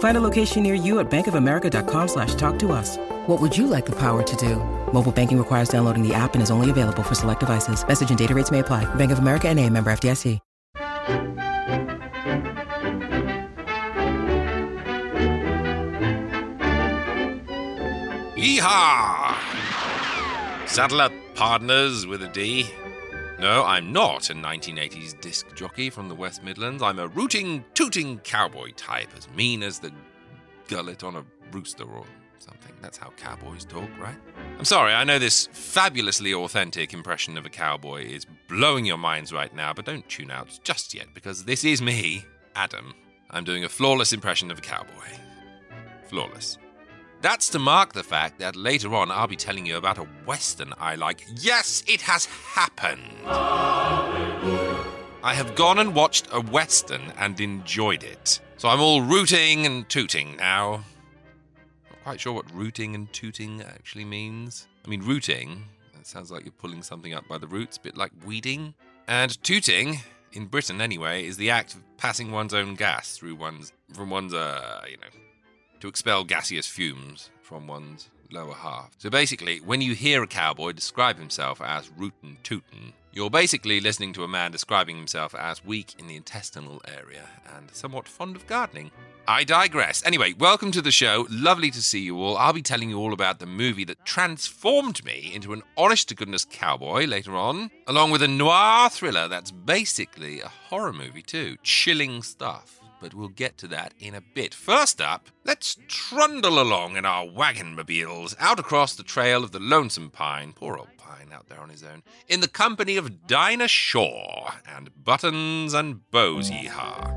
Find a location near you at bankofamerica.com slash talk to us. What would you like the power to do? Mobile banking requires downloading the app and is only available for select devices. Message and data rates may apply. Bank of America and a member FDIC. Yeehaw! Saddle up, partners, with a D. No, I'm not a 1980s disc jockey from the West Midlands. I'm a rooting, tooting cowboy type, as mean as the gullet on a rooster or something. That's how cowboys talk, right? I'm sorry, I know this fabulously authentic impression of a cowboy is blowing your minds right now, but don't tune out just yet, because this is me, Adam. I'm doing a flawless impression of a cowboy. Flawless. That's to mark the fact that later on I'll be telling you about a Western I like. Yes, it has happened! I have gone and watched a Western and enjoyed it. So I'm all rooting and tooting now. Not quite sure what rooting and tooting actually means. I mean, rooting, that sounds like you're pulling something up by the roots, a bit like weeding. And tooting, in Britain anyway, is the act of passing one's own gas through one's, from one's, uh, you know, to expel gaseous fumes from one's lower half. So basically, when you hear a cowboy describe himself as rootin' tootin', you're basically listening to a man describing himself as weak in the intestinal area and somewhat fond of gardening. I digress. Anyway, welcome to the show. Lovely to see you all. I'll be telling you all about the movie that transformed me into an honest to goodness cowboy later on, along with a noir thriller that's basically a horror movie too. Chilling stuff but we'll get to that in a bit. First up, let's trundle along in our wagon mobiles out across the trail of the lonesome pine, poor old pine out there on his own, in the company of Dinah Shore and Buttons and Bows Yeehaw.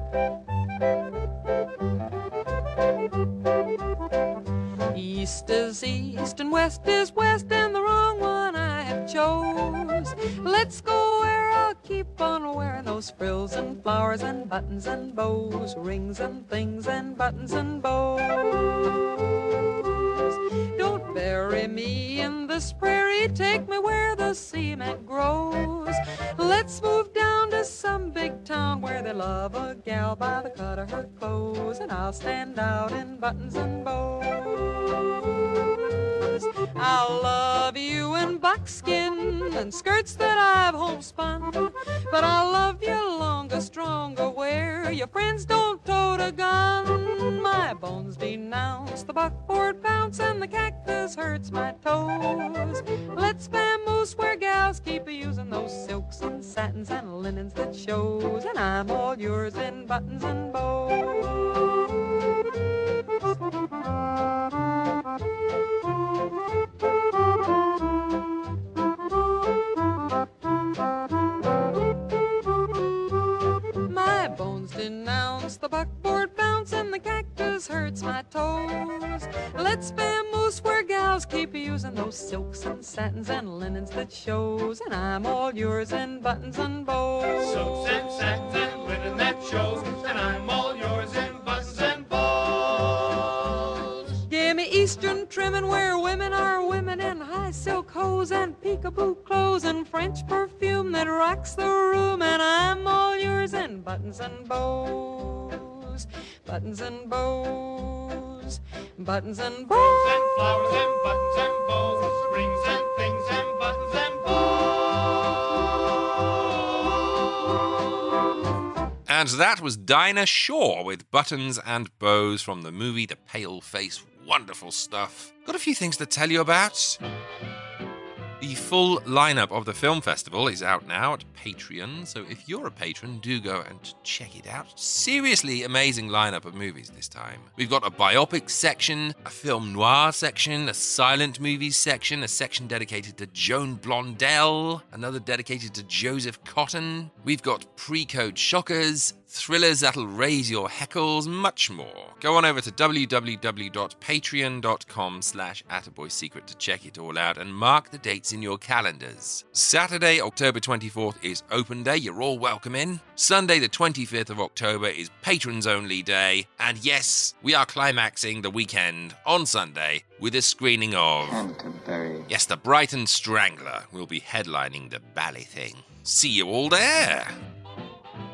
East is east and west is west and the wrong one chose. Let's go where I'll keep on wearing those frills and flowers and buttons and bows, rings and things and buttons and bows. Don't bury me in this prairie, take me where the cement grows. Let's move down to some big town where they love a gal by the cut of her clothes, and I'll stand out in buttons and bows. I'll love you in buckskin and skirts that I've homespun, but I'll love you longer, stronger, where your friends don't tote a gun. My bones denounce the buckboard bounce and the cactus hurts my toes. Let's vamoose where gals keep using those silks and satins and linens that shows, and I'm all yours in buttons and bows. Using those silks and satins and linens that shows, and I'm all yours in buttons and bows. Silks and satins and linen that shows, and I'm all yours in buttons and bows. Give me Eastern trimming where women are women in high silk hose and peekaboo clothes and French perfume that rocks the room, and I'm all yours in buttons and bows, buttons and bows, buttons and bows. And flowers and buttons and bows, rings and things and buttons and bows. And that was Dinah Shore with Buttons and Bows from the movie The Paleface. Wonderful stuff. Got a few things to tell you about. The full lineup of the film festival is out now at Patreon, so if you're a patron, do go and check it out. Seriously amazing lineup of movies this time. We've got a biopic section, a film noir section, a silent movies section, a section dedicated to Joan Blondell, another dedicated to Joseph Cotten. We've got pre-code shockers, thrillers that'll raise your heckles, much more. Go on over to www.patreon.com slash attaboysecret to check it all out and mark the dates dates in your calendars. Saturday, October 24th is open day. You're all welcome in. Sunday, the 25th of October is patrons only day. And yes, we are climaxing the weekend on Sunday with a screening of. Canterbury. Yes, the Brighton Strangler will be headlining the bally thing. See you all there.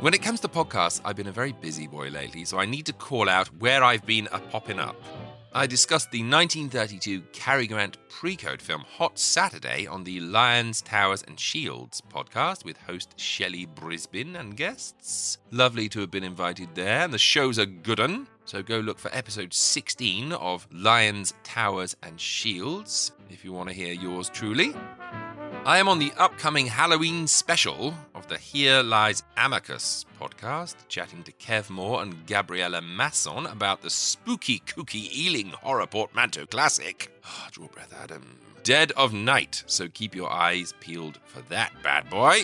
When it comes to podcasts, I've been a very busy boy lately, so I need to call out where I've been a popping up. I discussed the 1932 Cary Grant pre-code film Hot Saturday on the Lions, Towers and Shields podcast with host Shelley Brisbane and guests. Lovely to have been invited there, and the show's a good un. So go look for episode 16 of Lions, Towers and Shields if you want to hear yours truly. I am on the upcoming Halloween special of the Here Lies Amicus podcast, chatting to Kev Moore and Gabriella Masson about the spooky, kooky, Ealing horror portmanteau classic. Ah, draw breath, Adam. Dead of Night, so keep your eyes peeled for that bad boy.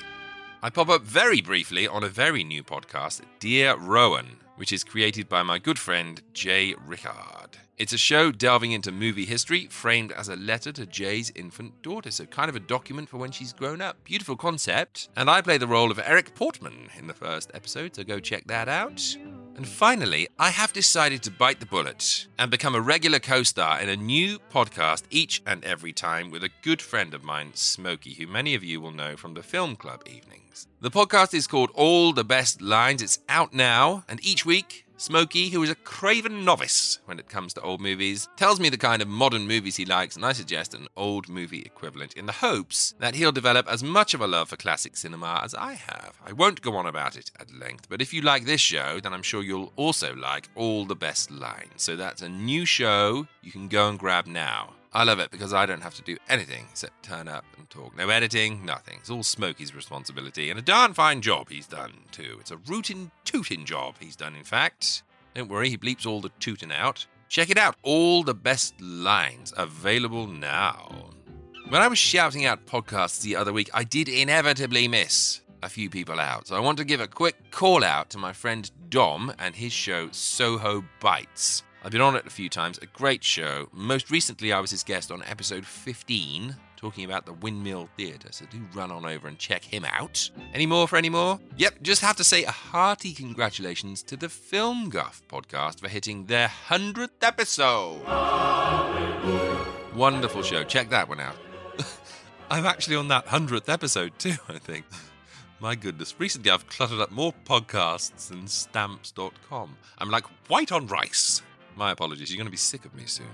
I pop up very briefly on a very new podcast, Dear Rowan, which is created by my good friend Jay Rickard. It's a show delving into movie history, framed as a letter to Jay's infant daughter, so kind of a document for when she's grown up. Beautiful concept. And I play the role of Eric Portman in the first episode, so go check that out. And finally, I have decided to bite the bullet and become a regular co star in a new podcast each and every time with a good friend of mine, Smokey, who many of you will know from the Film Club evenings. The podcast is called All the Best Lines. It's out now, and each week, Smokey, who is a craven novice when it comes to old movies, tells me the kind of modern movies he likes, and I suggest an old movie equivalent in the hopes that he'll develop as much of a love for classic cinema as I have. I won't go on about it at length, but if you like this show, then I'm sure you'll also like All the Best Lines. So that's a new show you can go and grab now. I love it because I don't have to do anything except turn up and talk. No editing, nothing. It's all Smokey's responsibility, and a darn fine job he's done, too. It's a rootin' tootin' job he's done, in fact. Don't worry, he bleeps all the tootin' out. Check it out. All the best lines available now. When I was shouting out podcasts the other week, I did inevitably miss a few people out. So I want to give a quick call out to my friend Dom and his show Soho Bites. I've been on it a few times, a great show. Most recently, I was his guest on episode 15, talking about the Windmill Theatre, so do run on over and check him out. Any more for any more? Yep, just have to say a hearty congratulations to the Film Guff podcast for hitting their 100th episode. Wonderful show, check that one out. I'm actually on that 100th episode too, I think. My goodness, recently I've cluttered up more podcasts than stamps.com. I'm like white on rice. My apologies, you're going to be sick of me soon.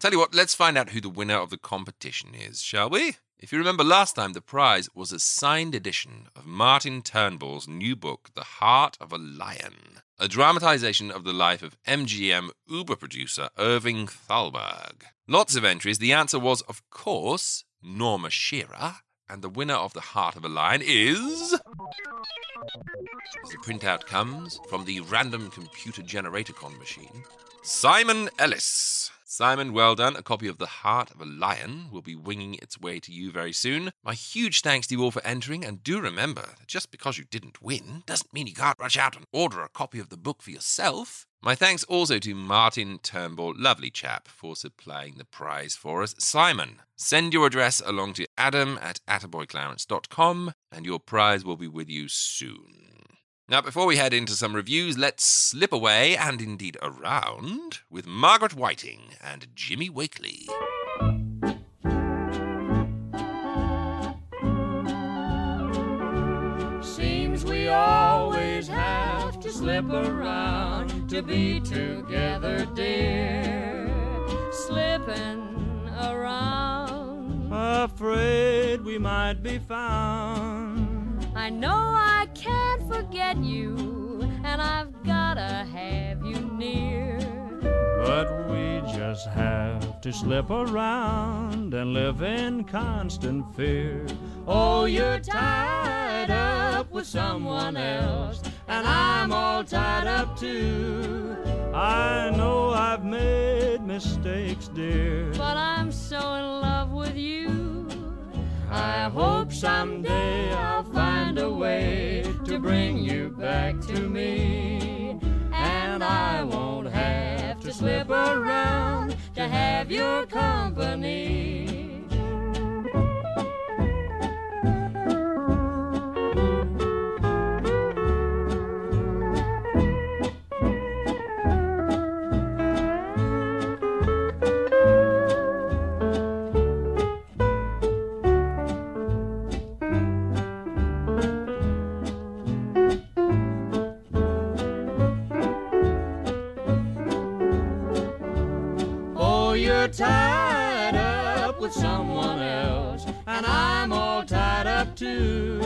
Tell you what, let's find out who the winner of the competition is, shall we? If you remember last time, the prize was a signed edition of Martin Turnbull's new book, The Heart of a Lion, a dramatization of the life of MGM Uber producer Irving Thalberg. Lots of entries. The answer was, of course, Norma Shearer. And the winner of The Heart of a Lion is. The printout comes from the random computer generator con machine, Simon Ellis. Simon, well done. A copy of The Heart of a Lion will be winging its way to you very soon. My huge thanks to you all for entering, and do remember that just because you didn't win doesn't mean you can't rush out and order a copy of the book for yourself. My thanks also to Martin Turnbull, lovely chap, for supplying the prize for us. Simon, send your address along to adam at attaboyclarence.com, and your prize will be with you soon. Now, before we head into some reviews, let's slip away and indeed around with Margaret Whiting and Jimmy Wakely. Seems we always have to slip around to be together, dear. Slipping around. afraid we might be found. I know I can't forget you, and I've gotta have you near. But we just have to slip around and live in constant fear. Oh, you're tied up with someone else, and I'm all tied up too. I know I've made mistakes, dear. But I'm so in love with you. I hope someday I'll find a way to bring you back to me. And I won't have to slip around to have your company. Someone else, and I'm all tied up too.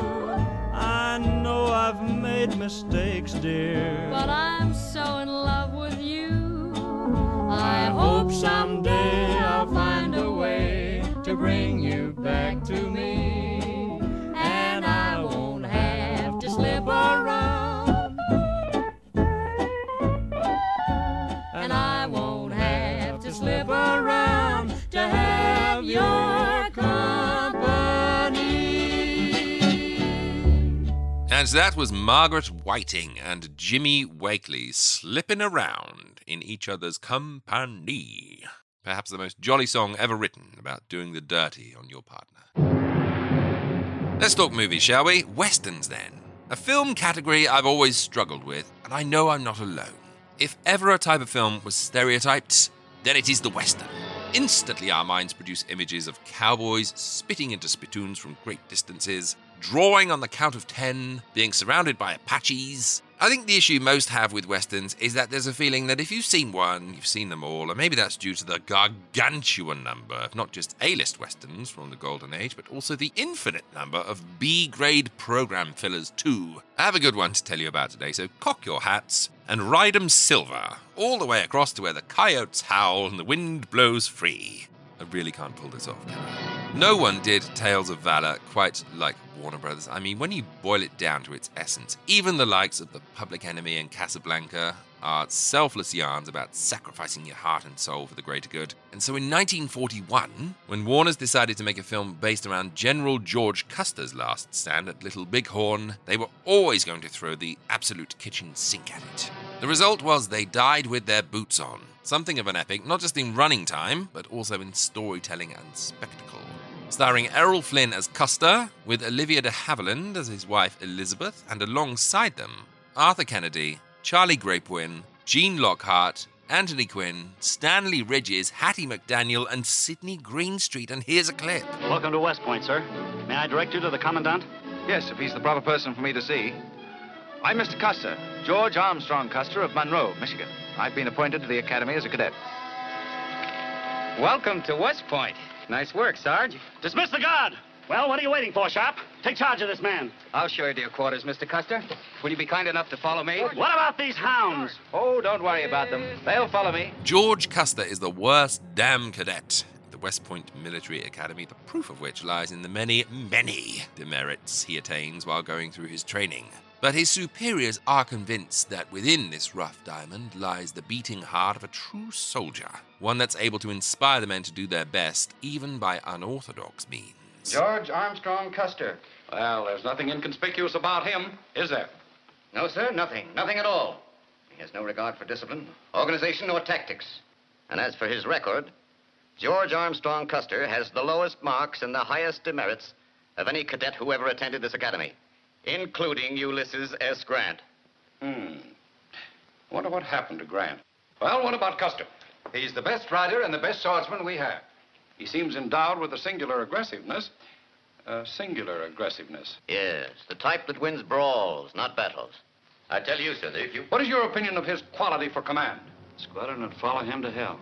I know I've made mistakes, dear. But I'm so in love with you. I hope someday I'll find a way to bring you back to me. And that was Margaret Whiting and Jimmy Wakely slipping around in each other's company. Perhaps the most jolly song ever written about doing the dirty on your partner. Let's talk movies, shall we? Westerns, then. A film category I've always struggled with, and I know I'm not alone. If ever a type of film was stereotyped, then it is the Western. Instantly, our minds produce images of cowboys spitting into spittoons from great distances, drawing on the count of ten, being surrounded by Apaches. I think the issue most have with Westerns is that there's a feeling that if you've seen one, you've seen them all, and maybe that's due to the gargantuan number of not just A list Westerns from the Golden Age, but also the infinite number of B grade program fillers, too. I have a good one to tell you about today, so cock your hats and ride 'em silver, all the way across to where the coyotes howl and the wind blows free. I really can't pull this off? No one did Tales of Valor quite like Warner Brothers. I mean, when you boil it down to its essence, even the likes of The Public Enemy and Casablanca are selfless yarns about sacrificing your heart and soul for the greater good. And so in 1941, when Warner's decided to make a film based around General George Custer's last stand at Little Bighorn, they were always going to throw the absolute kitchen sink at it. The result was they died with their boots on. Something of an epic, not just in running time, but also in storytelling and spectacle. Starring Errol Flynn as Custer, with Olivia de Havilland as his wife Elizabeth, and alongside them, Arthur Kennedy, Charley Grapewin, Gene Lockhart, Anthony Quinn, Stanley Ridges, Hattie McDaniel, and Sidney Greenstreet. And here's a clip. Welcome to West Point, sir. May I direct you to the Commandant? Yes, if he's the proper person for me to see. I'm Mr. Custer, George Armstrong Custer of Monroe, Michigan. I've been appointed to the Academy as a cadet. Welcome to West Point. Nice work, Sarge. Dismiss the guard. Well, what are you waiting for, Sharp? Take charge of this man. I'll show you to your quarters, Mr. Custer. Will you be kind enough to follow me? What about these hounds? Oh, don't worry about them. They'll follow me. George Custer is the worst damn cadet at the West Point Military Academy, the proof of which lies in the many, many demerits he attains while going through his training. But his superiors are convinced that within this rough diamond lies the beating heart of a true soldier, one that's able to inspire the men to do their best, even by unorthodox means. George Armstrong Custer. Well, there's nothing inconspicuous about him, is there? No, sir, nothing. Nothing at all. He has no regard for discipline, organization, or tactics. And as for his record, George Armstrong Custer has the lowest marks and the highest demerits of any cadet who ever attended this academy, including Ulysses S. Grant. Hmm. Wonder what happened to Grant. Well, what about Custer? He's the best rider and the best swordsman we have. He seems endowed with a singular aggressiveness. A singular aggressiveness. Yes, the type that wins brawls, not battles. I tell you, sir, if you... What is your opinion of his quality for command? Squadron would follow him to hell.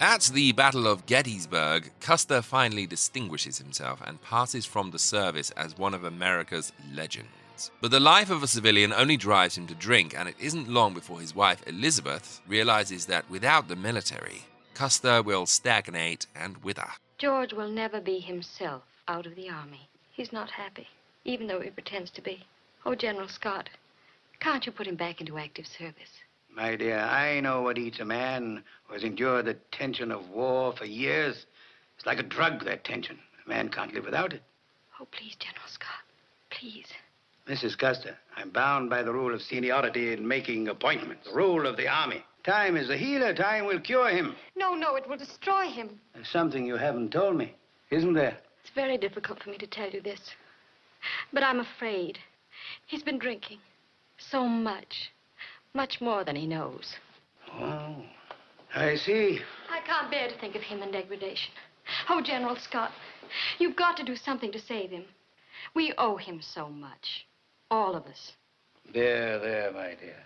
At the Battle of Gettysburg, Custer finally distinguishes himself and passes from the service as one of America's legends. But the life of a civilian only drives him to drink, and it isn't long before his wife, Elizabeth, realizes that without the military, Custer will stagnate and wither. George will never be himself out of the army. He's not happy, even though he pretends to be. Oh, General Scott, can't you put him back into active service? My dear, I know what eats a man who has endured the tension of war for years. It's like a drug, that tension. A man can't live without it. Oh, please, General Scott, please. Mrs. Custer, I'm bound by the rule of seniority in making appointments. The rule of the army. Time is a healer. Time will cure him. No, no, it will destroy him. There's something you haven't told me, isn't there? It's very difficult for me to tell you this. But I'm afraid. He's been drinking. So much. Much more than he knows. Oh, I see. I can't bear to think of him in degradation. Oh, General Scott, you've got to do something to save him. We owe him so much. All of us. There, there, my dear.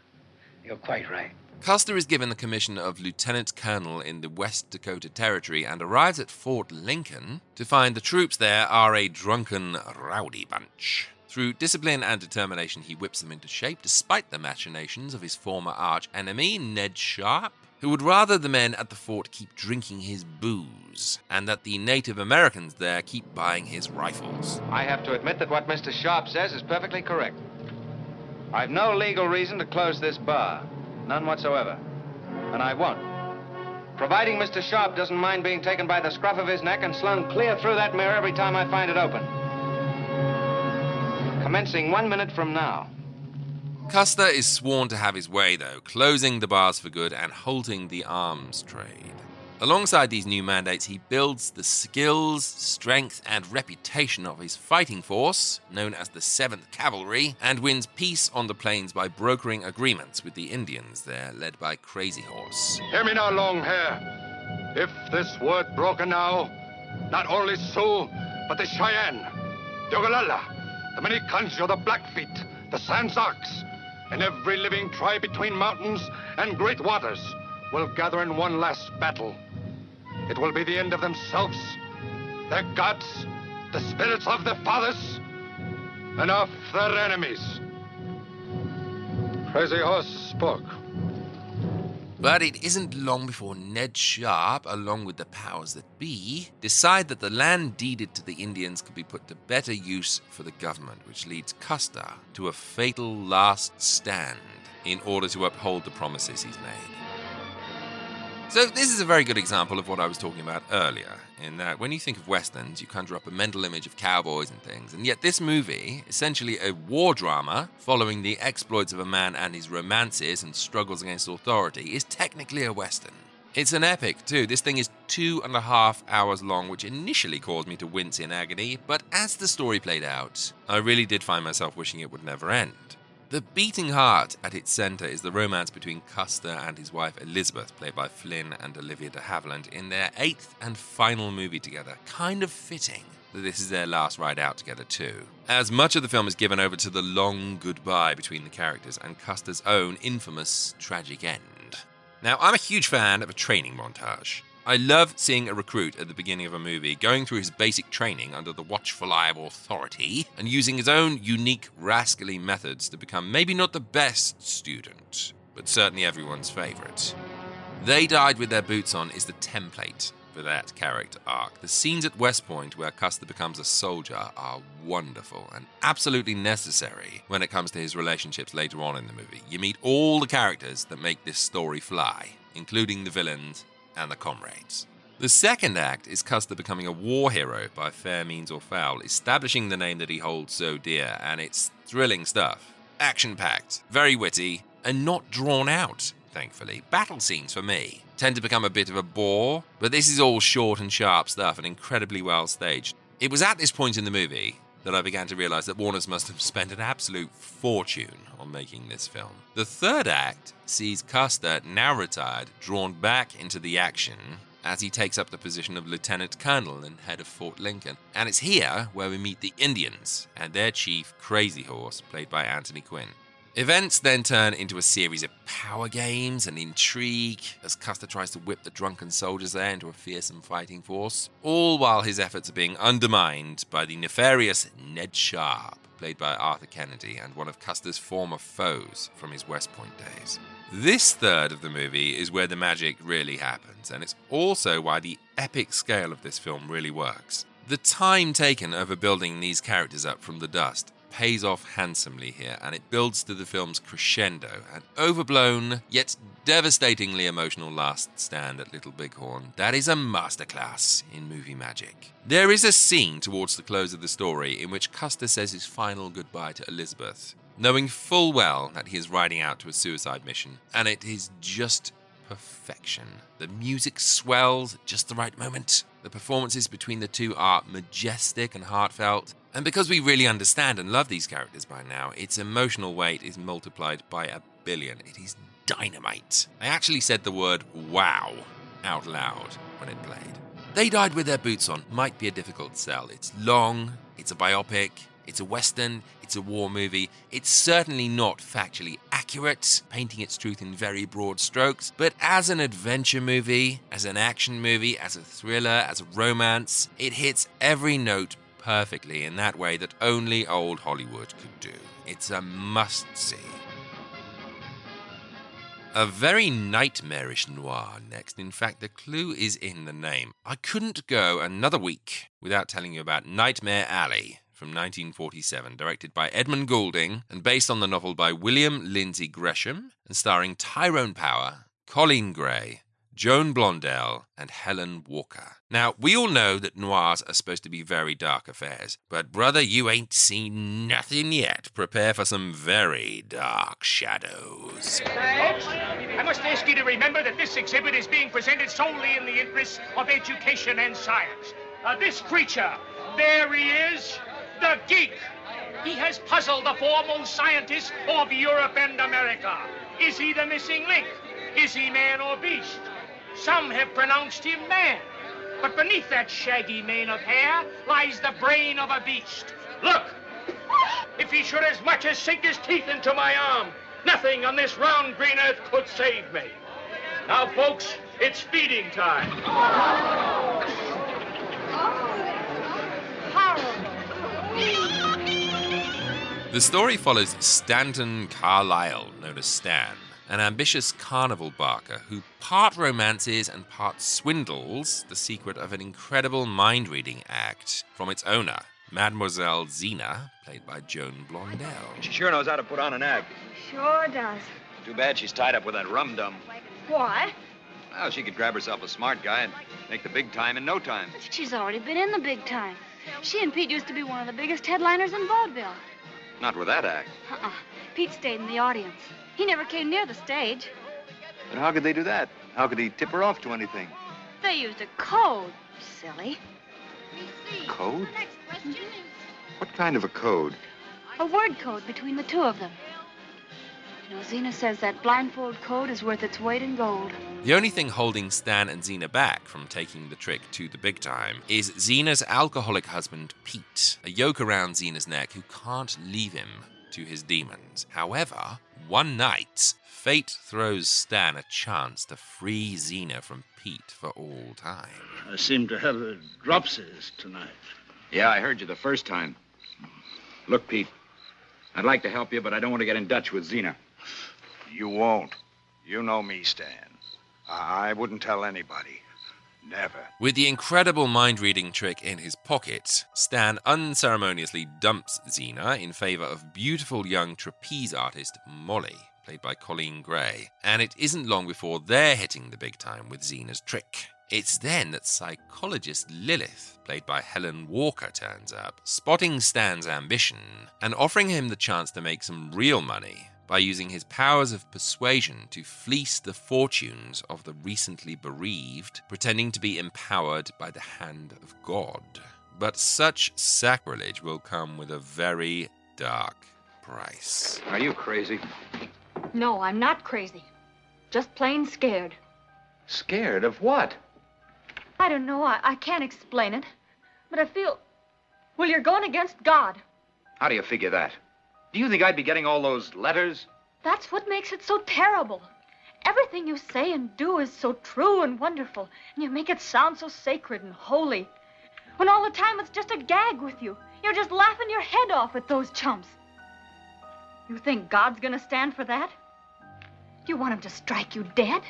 You're quite right. Custer is given the commission of lieutenant colonel in the West Dakota Territory and arrives at Fort Lincoln to find the troops there are a drunken, rowdy bunch. Through discipline and determination, he whips them into shape despite the machinations of his former arch enemy, Ned Sharp, who would rather the men at the fort keep drinking his booze and that the Native Americans there keep buying his rifles. I have to admit that what Mr. Sharp says is perfectly correct. I've no legal reason to close this bar. None whatsoever. And I won't. Providing Mr. Sharp doesn't mind being taken by the scruff of his neck and slung clear through that mirror every time I find it open. Commencing one minute from now. Custer is sworn to have his way, though, closing the bars for good and halting the arms trade. Alongside these new mandates, he builds the skills, strength, and reputation of his fighting force, known as the 7th Cavalry, and wins peace on the plains by brokering agreements with the Indians there, led by Crazy Horse. Hear me now, long hair. If this word broken now, not only Sioux, but the Cheyenne, the the Miniconjo, the Blackfeet, the Sans Arcs, and every living tribe between mountains and great waters will gather in one last battle. It will be the end of themselves, their gods, the spirits of their fathers, and of their enemies. Crazy Horse spoke. But it isn't long before Ned Sharp, along with the powers that be, decide that the land deeded to the Indians could be put to better use for the government, which leads Custer to a fatal last stand in order to uphold the promises he's made. So, this is a very good example of what I was talking about earlier, in that when you think of westerns, you conjure up a mental image of cowboys and things, and yet this movie, essentially a war drama following the exploits of a man and his romances and struggles against authority, is technically a western. It's an epic, too. This thing is two and a half hours long, which initially caused me to wince in agony, but as the story played out, I really did find myself wishing it would never end. The beating heart at its center is the romance between Custer and his wife Elizabeth, played by Flynn and Olivia de Havilland, in their eighth and final movie together. Kind of fitting that this is their last ride out together, too. As much of the film is given over to the long goodbye between the characters and Custer's own infamous tragic end. Now, I'm a huge fan of a training montage. I love seeing a recruit at the beginning of a movie going through his basic training under the watchful eye of authority and using his own unique, rascally methods to become maybe not the best student, but certainly everyone's favourite. They Died with Their Boots On is the template for that character arc. The scenes at West Point where Custer becomes a soldier are wonderful and absolutely necessary when it comes to his relationships later on in the movie. You meet all the characters that make this story fly, including the villains and the comrades. The second act is Custer becoming a war hero by fair means or foul, establishing the name that he holds so dear, and it's thrilling stuff. Action packed, very witty, and not drawn out, thankfully. Battle scenes, for me, tend to become a bit of a bore, but this is all short and sharp stuff and incredibly well staged. It was at this point in the movie that I began to realize that Warner's must have spent an absolute fortune on making this film. The third act sees Custer, now retired, drawn back into the action as he takes up the position of lieutenant colonel and head of Fort Lincoln. And it's here where we meet the Indians and their chief, Crazy Horse, played by Anthony Quinn. Events then turn into a series of power games and intrigue as Custer tries to whip the drunken soldiers there into a fearsome fighting force, all while his efforts are being undermined by the nefarious Ned Sharp, played by Arthur Kennedy and one of Custer's former foes from his West Point days. This third of the movie is where the magic really happens, and it's also why the epic scale of this film really works. The time taken over building these characters up from the dust pays off handsomely here, and it builds to the film's crescendo. An overblown, yet devastatingly emotional last stand at Little Bighorn. That is a masterclass in movie magic. There is a scene towards the close of the story in which Custer says his final goodbye to Elizabeth, knowing full well that he is riding out to a suicide mission, and it is just perfection. The music swells at just the right moment. The performances between the two are majestic and heartfelt. And because we really understand and love these characters by now, its emotional weight is multiplied by a billion. It is dynamite. I actually said the word wow out loud when it played. They Died with Their Boots On might be a difficult sell. It's long, it's a biopic, It's a Western, it's a war movie. It's certainly not factually accurate, painting its truth in very broad strokes, but as an adventure movie, as an action movie, as a thriller, as a romance, it hits every note perfectly in that way that only old Hollywood could do. It's a must see. A very nightmarish noir next. In fact, the clue is in the name. I couldn't go another week without telling you about Nightmare Alley from 1947, directed by Edmund Goulding and based on the novel by William Lindsay Gresham and starring Tyrone Power, Coleen Gray, Joan Blondell, and Helen Walker. Now, we all know that noirs are supposed to be very dark affairs, but brother, you ain't seen nothing yet. Prepare for some very dark shadows. I must ask you to remember that this exhibit is being presented solely in the interests of education and science. Uh, this creature, there he is, the geek. He has puzzled the foremost scientists of Europe and America. Is he the missing link? Is he man or beast? Some have pronounced him man. But beneath that shaggy mane of hair lies the brain of a beast. Look! If he should as much as sink his teeth into my arm, nothing on this round green earth could save me. Now, folks, it's feeding time. The story follows Stanton Carlyle, known as Stan, an ambitious carnival barker who part romances and part swindles the secret of an incredible mind reading act from its owner, Mademoiselle Zeena, played by Joan Blondell. She sure knows how to put on an act. Sure does. Too bad she's tied up with that rum dum. Why? Well, she could grab herself a smart guy and make the big time in no time. She's already been in the big time. She and Pete used to be one of the biggest headliners in vaudeville. Not with that act. Uh-uh. Pete stayed in the audience. He never came near the stage. But how could they do that? How could he tip her off to anything? They used a code, silly. Code? What kind of a code? A word code between the two of them. You know, Zeena says that blindfold code is worth its weight in gold. The only thing holding Stan and Zeena back from taking the trick to the big time is Zeena's alcoholic husband, Pete, a yoke around Zeena's neck who can't leave him to his demons. However, one night, fate throws Stan a chance to free Zeena from Pete for all time. I seem to have the dropsies tonight. Yeah, I heard you the first time. Look, Pete, I'd like to help you, but I don't want to get in Dutch with Zeena. You won't. You know me, Stan. I I wouldn't tell anybody. Never. With the incredible mind reading trick in his pocket, Stan unceremoniously dumps Zeena in favor of beautiful young trapeze artist Molly, played by Coleen Gray. And it isn't long before they're hitting the big time with Zeena's trick. It's then that psychologist Lilith, played by Helen Walker, turns up, spotting Stan's ambition and offering him the chance to make some real money by using his powers of persuasion to fleece the fortunes of the recently bereaved, pretending to be empowered by the hand of God. But such sacrilege will come with a very dark price. Are you crazy? No, I'm not crazy. Just plain scared. Scared of what? I don't know. I, I can't explain it. But I feel. Well, you're going against God. How do you figure that? Do you think I'd be getting all those letters? That's what makes it so terrible. Everything you say and do is so true and wonderful, and you make it sound so sacred and holy. When all the time it's just a gag with you. You're just laughing your head off at those chumps. You think God's gonna stand for that? Do You want him to strike you dead?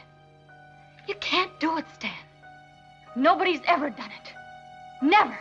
You can't do it, Stan. Nobody's ever done it. Never.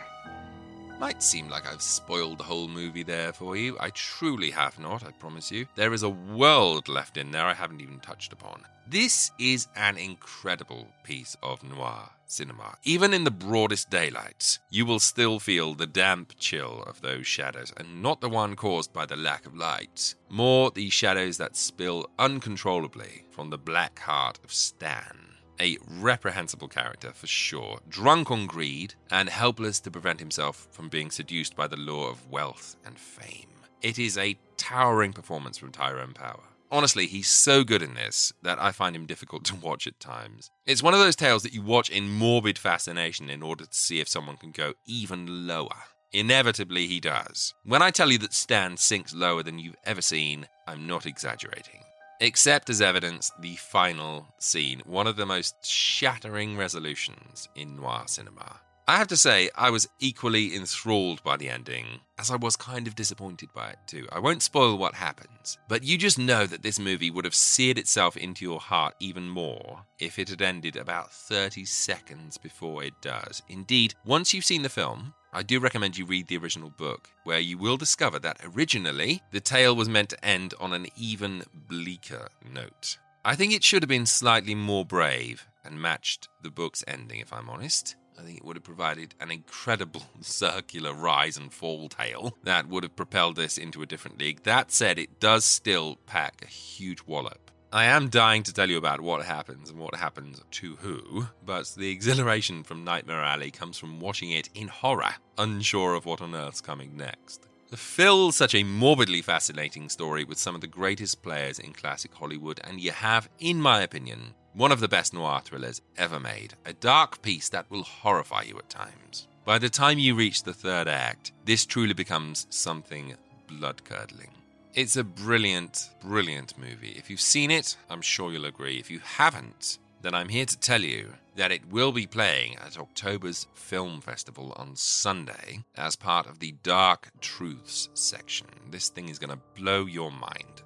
Might seem like I've spoiled the whole movie there for you. I truly have not, I promise you. There is a world left in there I haven't even touched upon. This is an incredible piece of noir cinema. Even in the broadest daylight, you will still feel the damp chill of those shadows, and not the one caused by the lack of light. More the shadows that spill uncontrollably from the black heart of Stan a reprehensible character for sure, drunk on greed and helpless to prevent himself from being seduced by the lure of wealth and fame. It is a towering performance from Tyrone Power. Honestly, he's so good in this that I find him difficult to watch at times. It's one of those tales that you watch in morbid fascination in order to see if someone can go even lower. Inevitably, he does. When I tell you that Stan sinks lower than you've ever seen, I'm not exaggerating. Except as evidence, the final scene, one of the most shattering resolutions in noir cinema. I have to say, I was equally enthralled by the ending, as I was kind of disappointed by it too. I won't spoil what happens, but you just know that this movie would have seared itself into your heart even more if it had ended about 30 seconds before it does. Indeed, once you've seen the film, I do recommend you read the original book, where you will discover that originally the tale was meant to end on an even bleaker note. I think it should have been slightly more brave and matched the book's ending, if I'm honest. I think it would have provided an incredible circular rise and fall tale that would have propelled this into a different league. That said, it does still pack a huge wallop. I am dying to tell you about what happens and what happens to who, but the exhilaration from Nightmare Alley comes from watching it in horror, unsure of what on earth's coming next. Phil's such a morbidly fascinating story with some of the greatest players in classic Hollywood, and you have, in my opinion, one of the best noir thrillers ever made. A dark piece that will horrify you at times. By the time you reach the third act, this truly becomes something blood curdling. It's a brilliant, brilliant movie. If you've seen it, I'm sure you'll agree. If you haven't, then I'm here to tell you that it will be playing at October's Film Festival on Sunday as part of the Dark Truths section. This thing is going to blow your mind.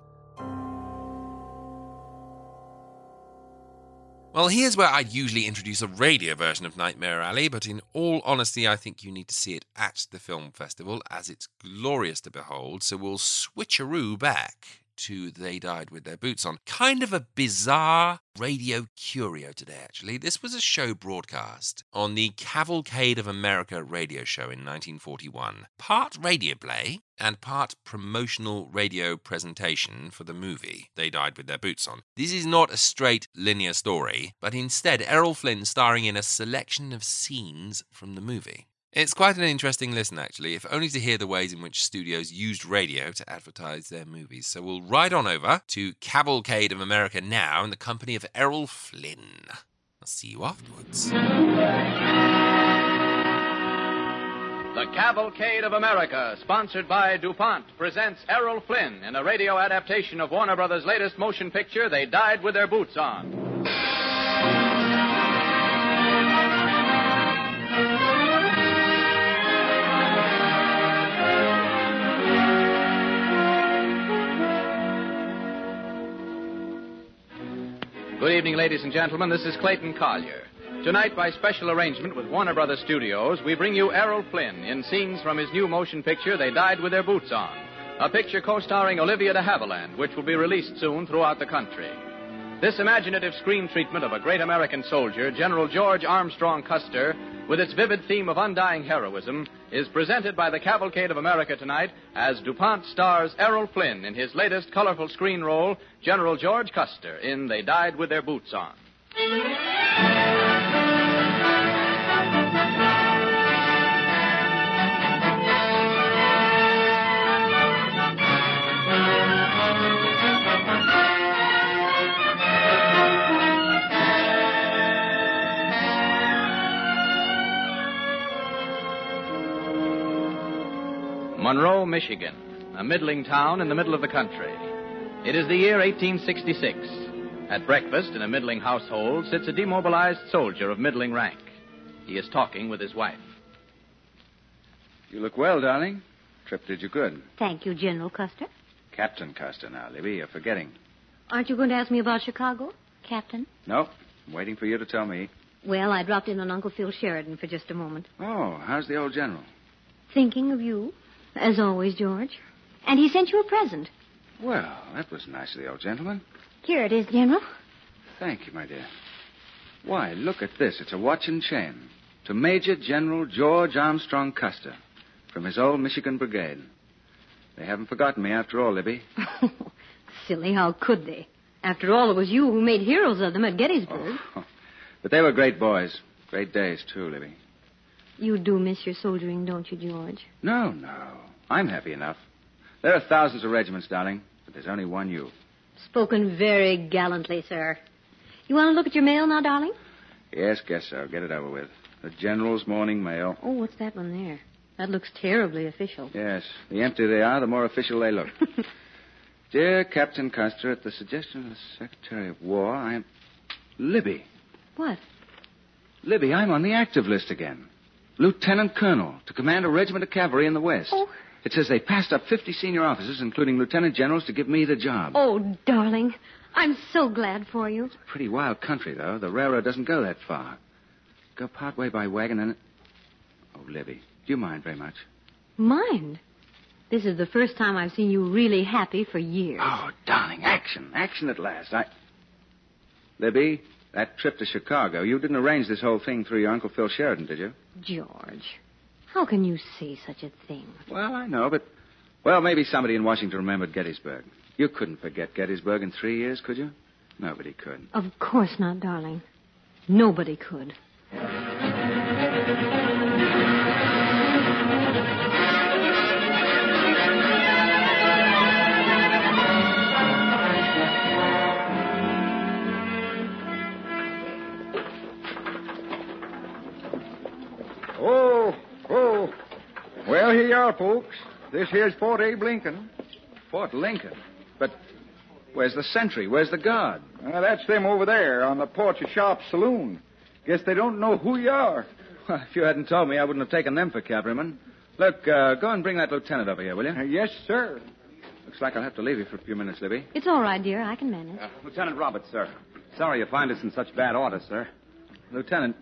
Well, here's where I'd usually introduce a radio version of Nightmare Alley, but in all honesty, I think you need to see it at the film festival as it's glorious to behold, so we'll switcheroo back to They Died with Their Boots On. Kind of a bizarre radio curio today, actually. This was a show broadcast on the Cavalcade of America radio show in 1941. Part radio play and part promotional radio presentation for the movie They Died with Their Boots On. This is not a straight linear story, but instead Errol Flynn starring in a selection of scenes from the movie. It's quite an interesting listen, actually, if only to hear the ways in which studios used radio to advertise their movies. So we'll ride on over to Cavalcade of America now in the company of Errol Flynn. I'll see you afterwards. The Cavalcade of America, sponsored by DuPont, presents Errol Flynn in a radio adaptation of Warner Brothers' latest motion picture, They Died with Their Boots On. Good evening, ladies and gentlemen. This is Clayton Collyer. Tonight, by special arrangement with Warner Brothers Studios, we bring you Errol Flynn in scenes from his new motion picture, They Died with Their Boots On. A picture co starring Olivia de Havilland, which will be released soon throughout the country. This imaginative screen treatment of a great American soldier, General George Armstrong Custer, with its vivid theme of undying heroism, is presented by the Cavalcade of America tonight as DuPont stars Errol Flynn in his latest colorful screen role, General George Custer, in They Died with Their Boots On. Monroe, Michigan, a middling town in the middle of the country. It is the year 1866. At breakfast in a middling household sits a demobilized soldier of middling rank. He is talking with his wife. You look well, darling. Trip did you good. Thank you, General Custer. Captain Custer now, Libby. You're forgetting. Aren't you going to ask me about Chicago, Captain? No, I'm waiting for you to tell me. Well, I dropped in on Uncle Phil Sheridan for just a moment. Oh, how's the old general? Thinking of you, as always, George. And he sent you a present. Well, that was nice of the old gentleman. Here it is, General. Thank you, my dear. Why, look at this. It's a watch and chain. To Major General George Armstrong Custer from his old Michigan Brigade. They haven't forgotten me after all, Libby. Silly, how could they? After all, it was you who made heroes of them at Gettysburg. Oh, but they were great boys. Great days, too, Libby. You do miss your soldiering, don't you, George? No, no. I'm happy enough. There are thousands of regiments, darling, but there's only one you. Spoken very gallantly, sir. You want to look at your mail now, darling? Yes, guess so. Get it over with. The General's Morning Mail. Oh, what's that one there? That looks terribly official. Yes, the emptier they are, the more official they look. Dear Captain Custer, at the suggestion of the Secretary of War, I am. Libby. What? Libby, I'm on the active list again. Lieutenant Colonel to command a regiment of cavalry in the West. Oh. It says they passed up 50 senior officers, including lieutenant generals, to give me the job. Oh, darling. I'm so glad for you. Pretty wild country, though. The railroad doesn't go that far. Go part way by wagon and. Oh, Libby, do you mind very much? Mind? This is the first time I've seen you really happy for years. Oh, darling, action. Action at last. I. Libby, that trip to Chicago, you didn't arrange this whole thing through your Uncle Phil Sheridan, did you? George, how can you say such a thing? Well, I know, but. Well, maybe somebody in Washington remembered Gettysburg. You couldn't forget Gettysburg in three years, could you? Nobody could. Of course not, darling. Nobody could. Are, folks. This here's Fort Abe Lincoln. Fort Lincoln? But where's the sentry? Where's the guard? Uh, that's them over there on the porch of Sharp's saloon. Guess they don't know who you are. Well, if you hadn't told me, I wouldn't have taken them for cavalrymen. Look, uh, go and bring that lieutenant over here, will you? Uh, yes, sir. Looks like I'll have to leave you for a few minutes, Libby. It's all right, dear. I can manage. Lieutenant Roberts, sir. Sorry you find us in such bad order, sir. Lieutenant,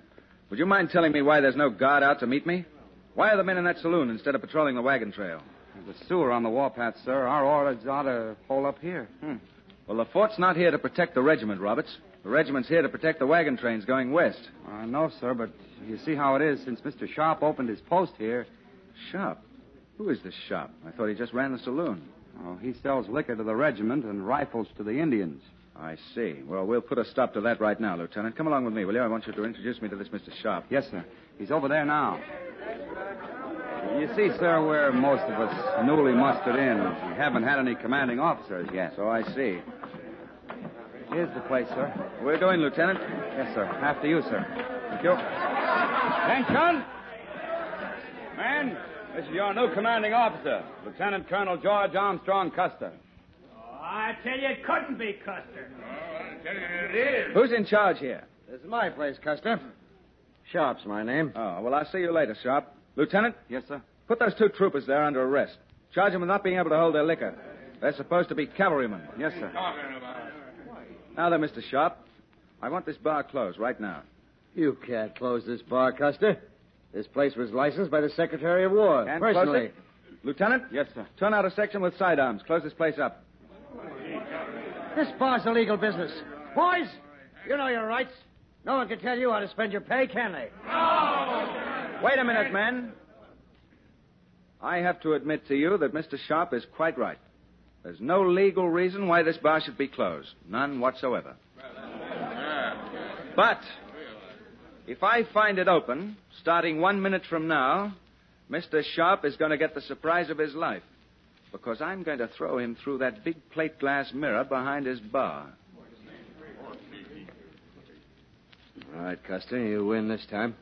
would you mind telling me why there's no guard out to meet me? Why are the men in that saloon instead of patrolling the wagon trail? The sewer on the warpath, sir. Our orders ought to hold up here. Hmm. Well, the fort's not here to protect the regiment, Roberts. The regiment's here to protect the wagon trains going west. I know, sir, but you see how it is. Since Mr. Sharp opened his post here. Sharp? Who is this Sharp? I thought he just ran the saloon. Oh, he sells liquor to the regiment and rifles to the Indians. I see. Well, we'll put a stop to that right now, Lieutenant. Come along with me, will you? I want you to introduce me to this Mr. Sharp. Yes, sir. He's over there now. You see, sir, we're most of us newly mustered in. We haven't had any commanding officers yet. So I see. Here's the place, sir. We're going, Lieutenant. Yes, sir. After you, sir. Thank you. Attention! Men, this is your new commanding officer, Lieutenant Colonel George Armstrong Custer. Oh, I tell you, it couldn't be Custer. Oh, I tell you, it is. Who's in charge here? This is my place, Custer. Sharp's my name. Oh, well, I'll see you later, Sharp. Lieutenant? Yes, sir. Put those two troopers there under arrest. Charge them with not being able to hold their liquor. They're supposed to be cavalrymen. Yes, sir. Now then, Mr. Sharp, I want this bar closed right now. You can't close this bar, Custer. This place was licensed by the Secretary of War. And personally. Lieutenant? Yes, sir. Turn out a section with sidearms. Close this place up. This bar's illegal business. Boys, you know your rights. No one can tell you how to spend your pay, can they? Wait a minute, men. I have to admit to you that Mr. Sharp is quite right. There's no legal reason why this bar should be closed. None whatsoever. But if I find it open, starting one minute from now, Mr. Sharp is going to get the surprise of his life. Because I'm going to throw him through that big plate glass mirror behind his bar. All right, Custer, you win this time.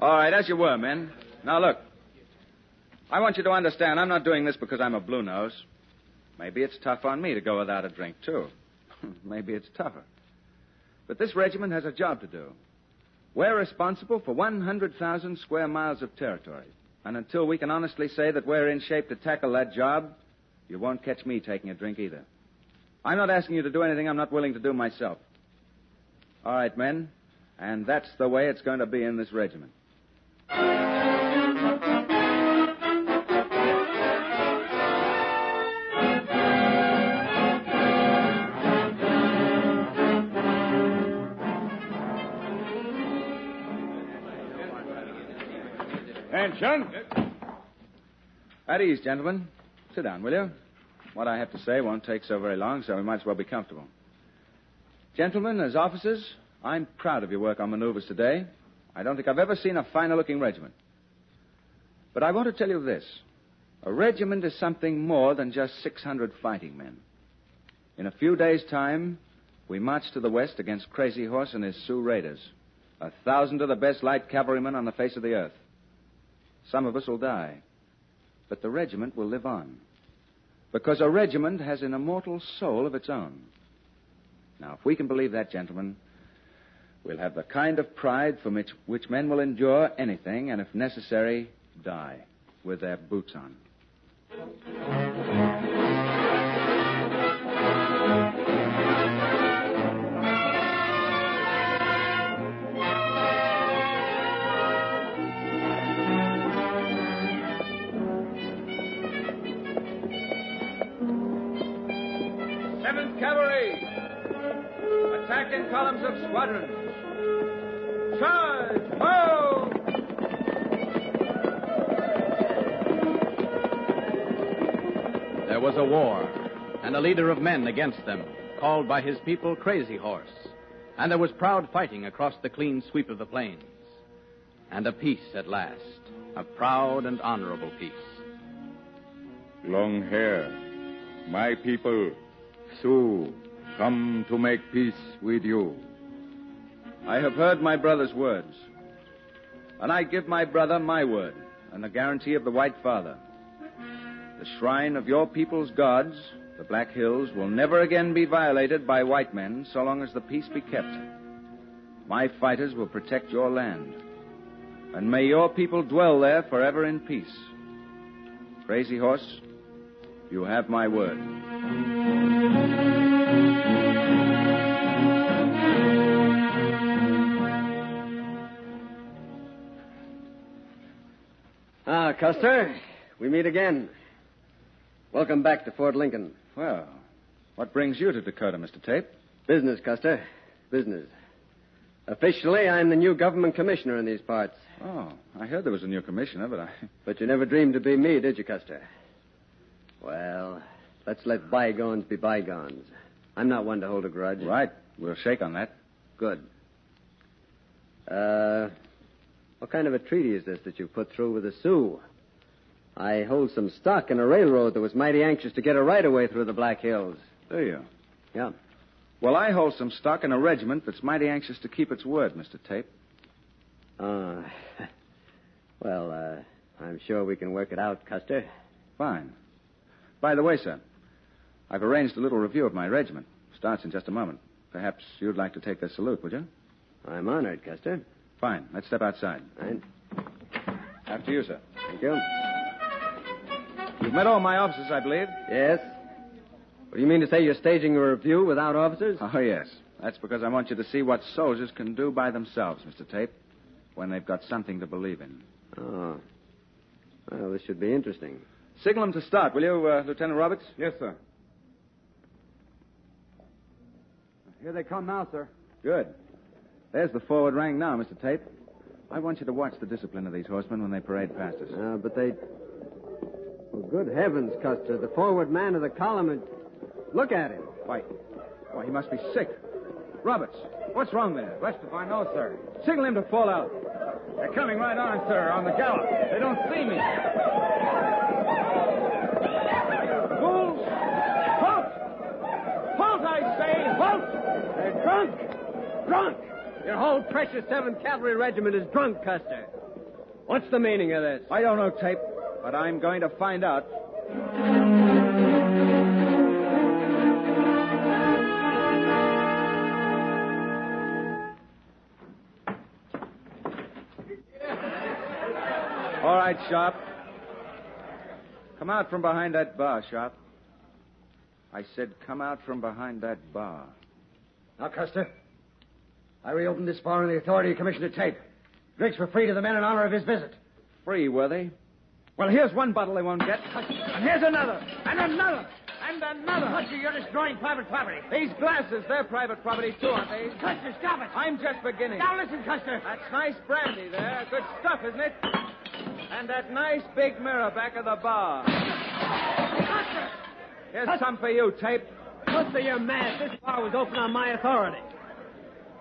All right, as you were, men. Now look. I want you to understand I'm not doing this because I'm a blue nose. Maybe it's tough on me to go without a drink, too. Maybe it's tougher. But this regiment has a job to do. We're responsible for 100,000 square miles of territory. And until we can honestly say that we're in shape to tackle that job, you won't catch me taking a drink either. I'm not asking you to do anything I'm not willing to do myself. All right, men. And that's the way it's going to be in this regiment. Attention. At ease, gentlemen. Sit down, will you? What I have to say won't take so very long, so we might as well be comfortable. Gentlemen, as officers, I'm proud of your work on maneuvers today. I don't think I've ever seen a finer looking regiment. But I want to tell you this a regiment is something more than just 600 fighting men. In a few days' time, we march to the west against Crazy Horse and his Sioux raiders. A thousand of the best light cavalrymen on the face of the earth. Some of us will die. But the regiment will live on. Because a regiment has an immortal soul of its own. Now, if we can believe that, gentlemen, we'll have the kind of pride from which, which men will endure anything and, if necessary, die with their boots on. Attack in columns of squadrons! Charge! Ho! There was a war, and a leader of men against them, called by his people Crazy Horse. And there was proud fighting across the clean sweep of the plains. And a peace at last, a proud and honorable peace. Long hair, my people, Sioux, come to make peace with you. I have heard my brother's words. And I give my brother my word and the guarantee of the White Father. The shrine of your people's gods, the Black Hills, will never again be violated by white men so long as the peace be kept. My fighters will protect your land. And may your people dwell there forever in peace. Crazy Horse, you have my word. Custer, we meet again. Welcome back to Fort Lincoln. Well, what brings you to Dakota, Mr. Taipe? Business, Custer. Business. Officially, I'm the new government commissioner in these parts. Oh, I heard there was a new commissioner, but I. But you never dreamed to be me, did you, Custer? Well, let's let bygones be bygones. I'm not one to hold a grudge. Right. We'll shake on that. Good. Uh, what kind of a treaty is this that you've put through with the Sioux? I hold some stock in a railroad that was mighty anxious to get a right of way through the Black Hills. Do you? Yeah. Well, I hold some stock in a regiment that's mighty anxious to keep its word, Mr. Taipe. Ah. well, uh, I'm sure we can work it out, Custer. Fine. By the way, sir, I've arranged a little review of my regiment. Starts in just a moment. Perhaps you'd like to take the salute, would you? I'm honored, Custer. Fine. Let's step outside. Right. After you, sir. Thank you. You've met all my officers, I believe. Yes. What do you mean to say you're staging a review without officers? Oh, yes. That's because I want you to see what soldiers can do by themselves, Mr. Taipe, when they've got something to believe in. Oh. Well, this should be interesting. Signal them to start, will you, uh, Lieutenant Roberts? Yes, sir. Here they come now, sir. Good. There's the forward rank now, Mr. Taipe. I want you to watch the discipline of these horsemen when they parade past us. Uh, but they. Well, good heavens, Custer. The forward man of the column. And... Look at him. Why, why, he must be sick. Roberts, what's wrong there? Best if I know, sir. Signal him to fall out. They're coming right on, sir, on the gallop. They don't see me. Fools! Halt! Halt, I say! Halt! They're drunk! Drunk! Your whole precious 7th Cavalry Regiment is drunk, Custer. What's the meaning of this? I don't know, Taipe, but I'm going to find out. All right, Sharp. Come out from behind that bar, Sharp. I said come out from behind that bar. Now, Custer, I reopened this bar on the authority of Commissioner Taipe. Drinks were free to the men in honor of his visit. Free, were they? Well, here's one bottle they won't get. And here's another, and another, and another. Custer, you're destroying private property. These glasses, they're private property, too, aren't they? Custer, stop it. I'm just beginning. Now listen, Custer. That's nice brandy there. Good stuff, isn't it? And that nice big mirror back of the bar. Custer! Here's some for you, Taipe. Custer, you're mad. This bar was open on my authority.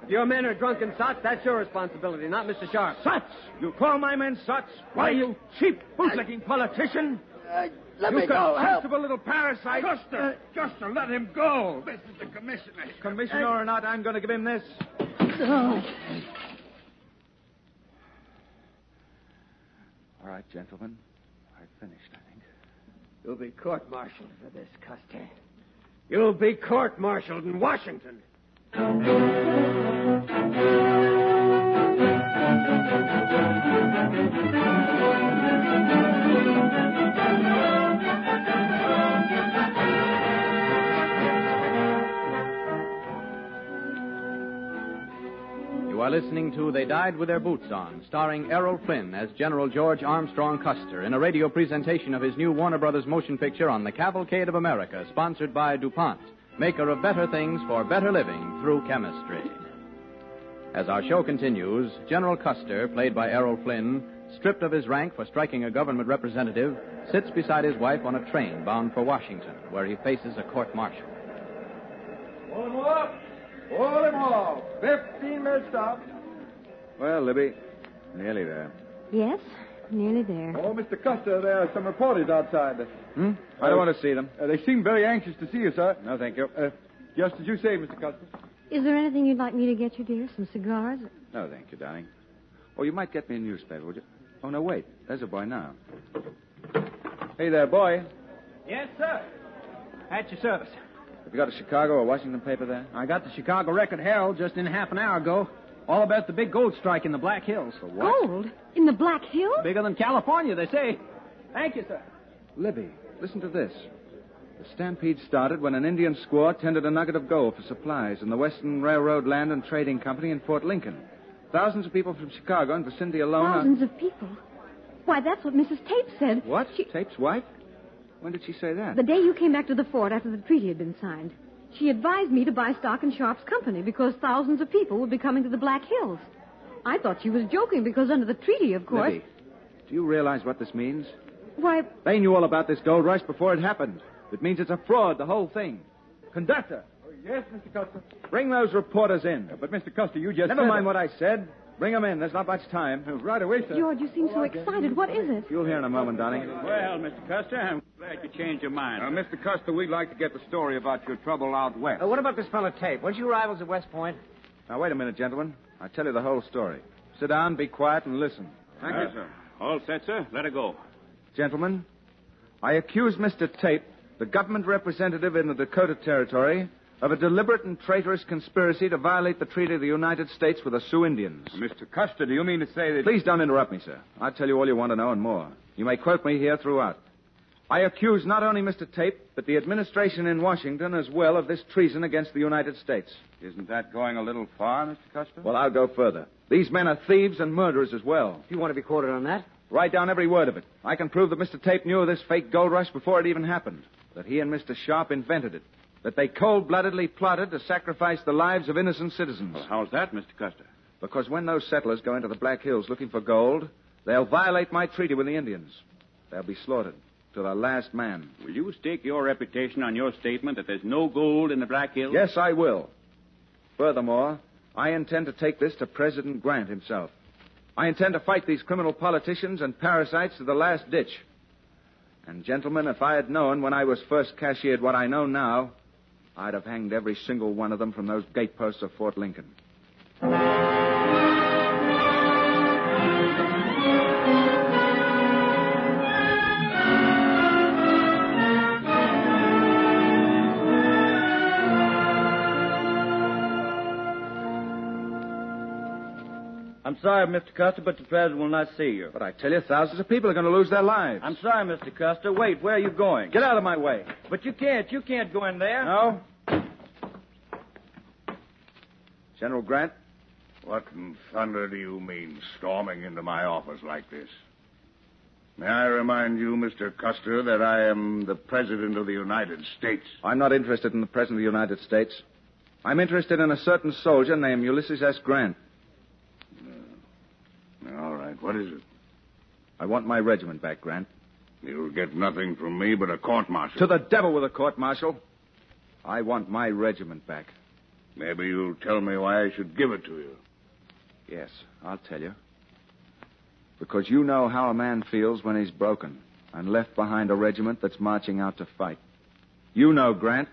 If your men are drunken sots, that's your responsibility, not Mr. Sharp. Sots? You call my men sots? Why, you cheap, bootlicking politician? Uh, let you me go. Help. contemptible little parasite. Custer, Custer, let him go. This is the commissioner. Commissioner or not, I'm going to give him this. No. All right, gentlemen. I've finished, I think. You'll be court-martialed for this, Custer. You'll be court-martialed in Washington. You are listening to They Died with Their Boots On, starring Errol Flynn as General George Armstrong Custer in a radio presentation of his new Warner Brothers motion picture on the Cavalcade of America, sponsored by DuPont, maker of better things for better living through chemistry. As our show continues, General Custer, played by Errol Flynn, stripped of his rank for striking a government representative, sits beside his wife on a train bound for Washington, where he faces a court martial. Him up. Pull him off. Fifteen minutes stop. Well, Libby, nearly there. Yes, nearly there. Oh, Mr. Custer, there are some reporters outside. Hmm? I don't want to see them. Uh, they seem very anxious to see you, sir. No, thank you. Uh, just as you say, Mr. Custer. Is there anything you'd like me to get you, dear? Some cigars? No, thank you, darling. Oh, you might get me a newspaper, would you? Oh, no, wait. There's a boy now. Hey there, boy. Yes, sir. At your service. Have you got a Chicago or Washington paper there? I got the Chicago Record Herald just in half an hour ago. All about the big gold strike in the Black Hills. So what? Gold? In the Black Hills? Bigger than California, they say. Thank you, sir. Libby, listen to this. The stampede started when an Indian squaw tendered a nugget of gold for supplies in the Western Railroad Land and Trading Company in Fort Lincoln. Thousands of people from Chicago and vicinity alone. are- Thousands of people. Why, that's what Mrs. Taipe said. What? Taipe's wife? When did she say that? The day you came back to the fort after the treaty had been signed. She advised me to buy stock in Sharp's company because thousands of people would be coming to the Black Hills. I thought she was joking because under the treaty, of course. Libby, do you realize what this means? Why, They knew all about this gold rush before it happened. It means it's a fraud, the whole thing. Conductor, Oh, Yes, Mr. Custer. bring those reporters in. But, Mr. Custer, you just Never said mind that- what I said. Bring them in. There's not much time. Right away, sir. George, you seem so excited. What is it? You'll hear in a moment, darling. Well, Mr. Custer, I'm glad you changed your mind. Uh, Mr. Custer, we'd like to get the story about your trouble out west. Uh, what about this fellow Taipe? Weren't you rivals at West Point? Now, wait a minute, gentlemen. I'll tell you the whole story. Sit down, be quiet, and listen. Thank you, sir. All set, sir. Let her go. Gentlemen, I accuse Mr. Taipe, the government representative in the Dakota Territory, of a deliberate and traitorous conspiracy to violate the treaty of the United States with the Sioux Indians. Uh, Mr. Custer, do you mean to say that... Please don't interrupt me, sir. I'll tell you all you want to know and more. You may quote me here throughout. I accuse not only Mr. Taipe, but the administration in Washington as well of this treason against the United States. Isn't that going a little far, Mr. Custer? Well, I'll go further. These men are thieves and murderers as well. If you want to be quoted on that. Write down every word of it. I can prove that Mr. Taipe knew of this fake gold rush before it even happened. That he and Mr. Sharp invented it. That they cold bloodedly plotted to sacrifice the lives of innocent citizens. Well, how's that, Mr. Custer? Because when those settlers go into the Black Hills looking for gold, they'll violate my treaty with the Indians. They'll be slaughtered to the last man. Will you stake your reputation on your statement that there's no gold in the Black Hills? Yes, I will. Furthermore, I intend to take this to President Grant himself. I intend to fight these criminal politicians and parasites to the last ditch. And, gentlemen, if I had known when I was first cashiered what I know now, I'd have hanged every single one of them from those gateposts of Fort Lincoln. I'm sorry, Mr. Custer, but the president will not see you. But I tell you, thousands of people are going to lose their lives. I'm sorry, Mr. Custer. Wait, where are you going? Get out of my way. But you can't. You can't go in there. No? General Grant? What in thunder do you mean, storming into my office like this? May I remind you, Mr. Custer, that I am the President of the United States. I'm not interested in the President of the United States. I'm interested in a certain soldier named Ulysses S. Grant. What is it? I want my regiment back, Grant. You'll get nothing from me but a court martial. To the devil with a court martial. I want my regiment back. Maybe you'll tell me why I should give it to you. Yes, I'll tell you. Because you know how a man feels when he's broken and left behind a regiment that's marching out to fight. You know, Grant,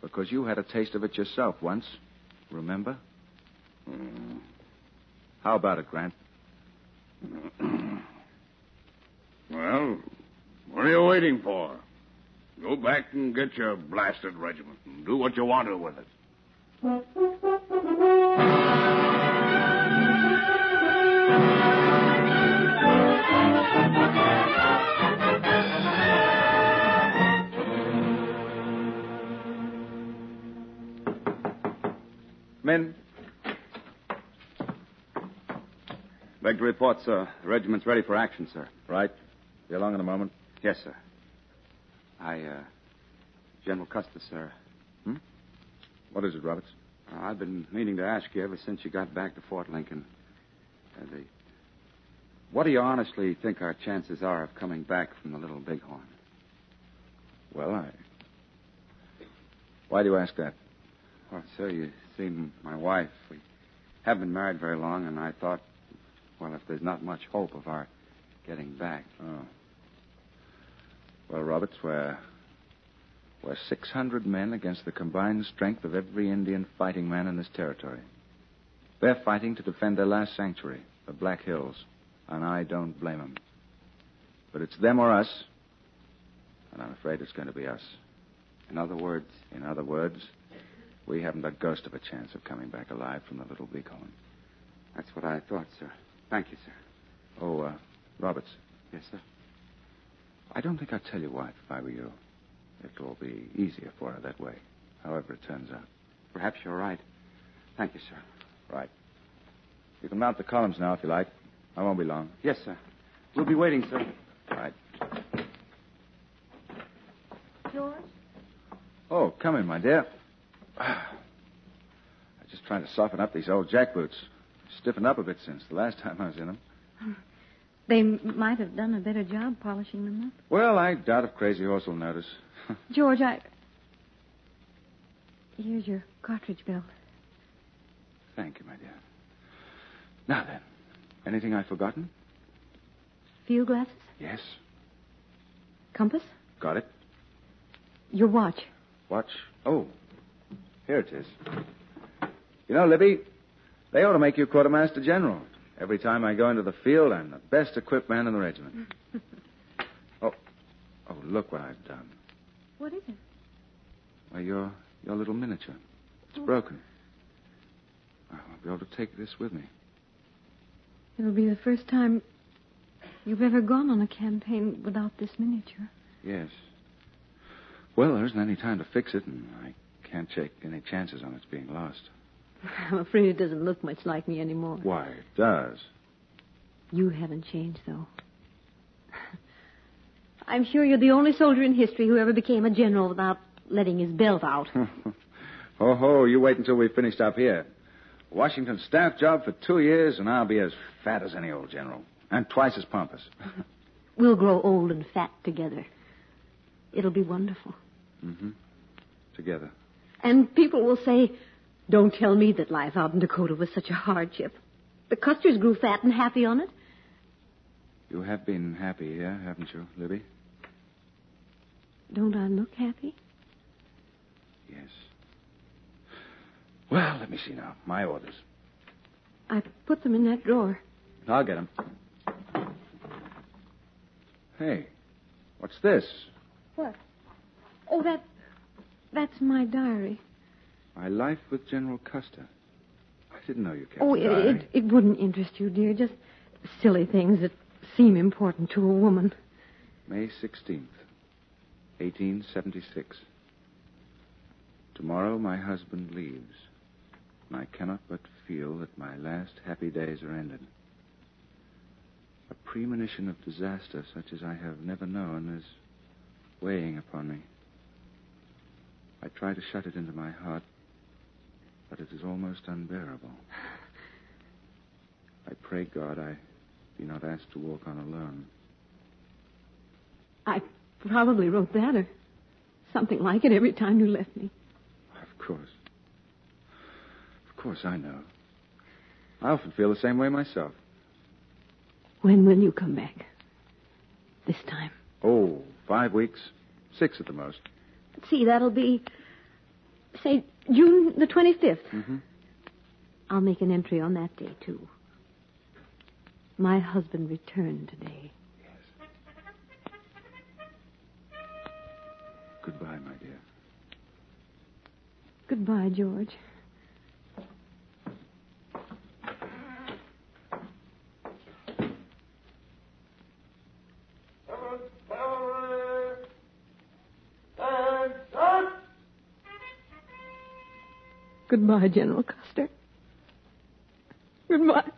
because you had a taste of it yourself once. Remember? Hmm. How about it, Grant? Well, what are you waiting for? Go back and get your blasted regiment and do what you want to with it. Men. Beg to report, sir. The regiment's ready for action, sir. Right. Be along in a moment. Yes, sir. I, uh, General Custer, sir. Hmm? What is it, Roberts? Uh, I've been meaning to ask you ever since you got back to Fort Lincoln. Uh, the, what do you honestly think our chances are of coming back from the Little Bighorn? Well, I. Why do you ask that? Well, sir, you see, my wife, we haven't been married very long, and I thought, well, if there's not much hope of our getting back. Oh. Well, Roberts, we're. We're 600 men against the combined strength of every Indian fighting man in this territory. They're fighting to defend their last sanctuary, the Black Hills, and I don't blame them. But it's them or us, and I'm afraid it's going to be us. In other words, In other words, we haven't a ghost of a chance of coming back alive from the Little Bighorn. that's what I thought, sir. Thank you, sir. Oh, uh, Roberts, Yes, sir. I don't think I'd tell your wife if I were you. It'll be easier for her that way, however it turns out. Perhaps you're right. Thank you, sir. Right. You can mount the columns now if you like. I won't be long. Yes, sir. We'll be waiting, sir. Right. George? Oh, come in, my dear. I'm just trying to soften up these old jackboots. Stiffened up a bit since the last time I was in them. They might have done a better job polishing them up. Well, I doubt if Crazy Horse will notice. George, I. Here's your cartridge belt. Thank you, my dear. Now then, anything I've forgotten? Field glasses? Yes. Compass? Got it. Your watch. Watch. Oh, here it is. You know, Libby, they ought to make you quartermaster general. Every time I go into the field, I'm the best equipped man in the regiment. oh, oh, look what I've done. What is it? Well, your your little miniature. It's oh. broken. I won't be able to take this with me. It'll be the first time you've ever gone on a campaign without this miniature. Yes. Well, there isn't any time to fix it, and I can't take any chances on its being lost. I'm afraid it doesn't look much like me anymore. Why, it does. You haven't changed, though. I'm sure you're the only soldier in history who ever became a general without letting his belt out. Ho ho, you wait until we've finished up here. Washington staff job for two years, and I'll be as fat as any old general. And twice as pompous. We'll grow old and fat together. It'll be wonderful. Mm-hmm. Together. And people will say, Don't tell me that life out in Dakota was such a hardship. The Custers grew fat and happy on it. You have been happy here, haven't you, Libby? Don't I look happy? Yes. Well, let me see now. My orders. I put them in that drawer. I'll get them. Hey, what's this? What? Oh, that. That's my diary. My life with General Custer. I didn't know you cared. Oh, it, it, it wouldn't interest you, dear. Just silly things that seem important to a woman. May 16th, 1876. Tomorrow my husband leaves, and I cannot but feel that my last happy days are ended. A premonition of disaster such as I have never known is weighing upon me. I try to shut it into my heart, but it is almost unbearable. I pray God I be not asked to walk on alone. I probably wrote that or something like it every time you left me. Of course. Of course, I know. I often feel the same way myself. When will you come back? This time. Oh, five weeks. Six at the most. See, that'll be, say, June the 25th. Mm-hmm. I'll make an entry on that day, too. My husband returned today. Yes. Goodbye, my dear. Goodbye, George. Goodbye, General Custer. Goodbye.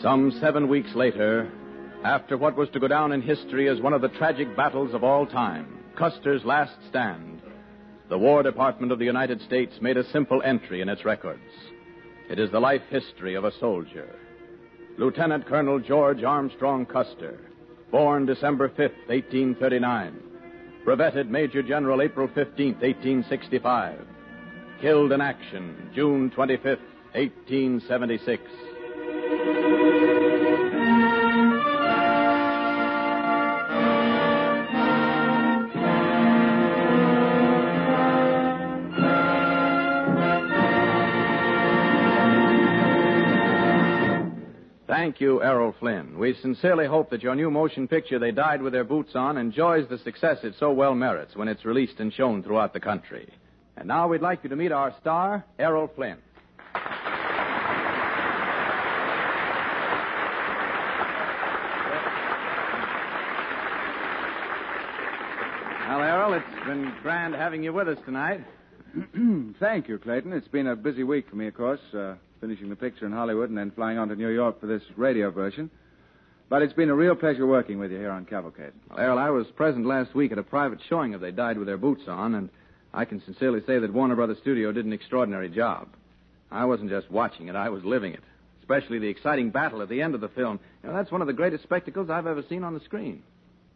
Some seven weeks later, after what was to go down in history as one of the tragic battles of all time, Custer's last stand, the War Department of the United States made a simple entry in its records. It is the life history of a soldier. Lieutenant Colonel George Armstrong Custer, born December 5th, 1839, brevetted Major General April 15th, 1865, killed in action June 25th, 1876. Thank you, Errol Flynn. We sincerely hope that your new motion picture, They Died with Their Boots On, enjoys the success it so well merits when it's released and shown throughout the country. And now we'd like you to meet our star, Errol Flynn. Well, Errol, it's been grand having you with us tonight. Thank you, Clayton. It's been a busy week for me, of course, uh, finishing the picture in Hollywood and then flying on to New York for this radio version. But it's been a real pleasure working with you here on Cavalcade. Well, Errol, I was present last week at a private showing of They Died with Their Boots On, and I can sincerely say that Warner Brothers Studio did an extraordinary job. I wasn't just watching it, I was living it. Especially the exciting battle at the end of the film. You know, that's one of the greatest spectacles I've ever seen on the screen.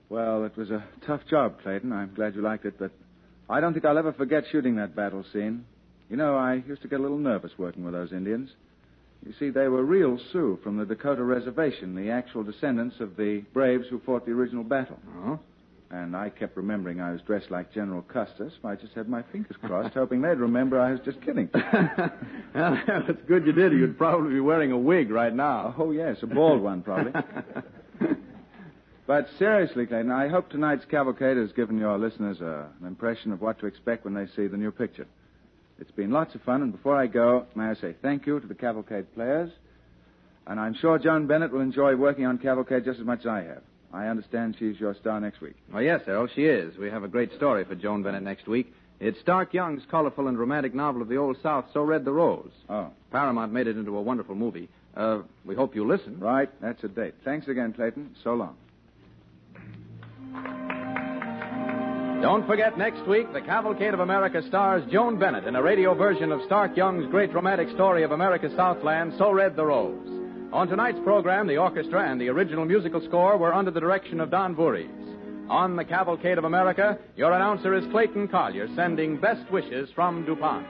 Well, it was a tough job, Clayton. I'm glad you liked it, but I don't think I'll ever forget shooting that battle scene. You know, I used to get a little nervous working with those Indians. You see, they were real Sioux from the Dakota Reservation, the actual descendants of the braves who fought the original battle. Oh? And I kept remembering I was dressed like General Custer, so I just had my fingers crossed, hoping they'd remember I was just kidding. Well, that's good you did. You'd probably be wearing a wig right now. Oh, yes, a bald one, probably. But seriously, Clayton, I hope tonight's cavalcade has given your listeners uh, an impression of what to expect when they see the new picture. It's been lots of fun, and before I go, may I say thank you to the cavalcade players. And I'm sure Joan Bennett will enjoy working on cavalcade just as much as I have. I understand she's your star next week. Oh, yes, Errol, she is. We have a great story for Joan Bennett next week. It's Stark Young's colorful and romantic novel of the Old South, So Red the Rose. Oh. Paramount made it into a wonderful movie. Uh, we hope you listen. Right, that's a date. Thanks again, Clayton. So long. Don't forget next week, the Cavalcade of America stars Joan Bennett in a radio version of Stark Young's great romantic story of America's Southland, So Red the Rose. On tonight's program, the orchestra and the original musical score were under the direction of Don Voorhees. On the Cavalcade of America, your announcer is Clayton Collyer, sending best wishes from DuPont.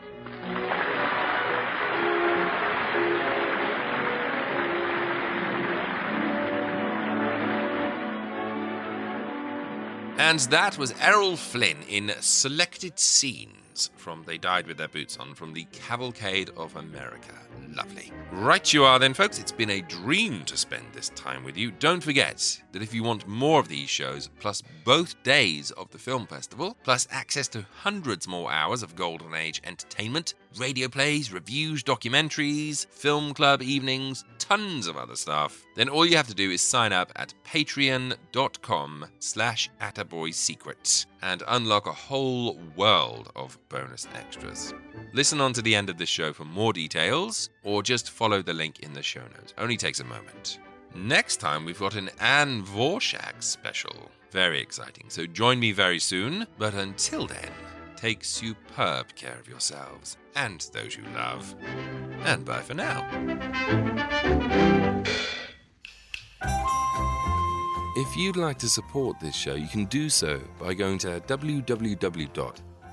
And that was Errol Flynn in selected scenes from They Died with Their Boots On from the Cavalcade of America. Lovely. Right you are then, folks. It's been a dream to spend this time with you. Don't forget that if you want more of these shows, plus both days of the film festival, plus access to hundreds more hours of Golden Age entertainment, radio plays, reviews, documentaries, film club evenings, tons of other stuff, then all you have to do is sign up at patreon.com slash attaboysecrets and unlock a whole world of bonus extras. Listen on to the end of this show for more details, or just follow the link in the show notes. Only takes a moment. Next time, we've got an Ann Dvorak special. Very exciting. So join me very soon. But until then, take superb care of yourselves and those you love. And bye for now. If you'd like to support this show, you can do so by going to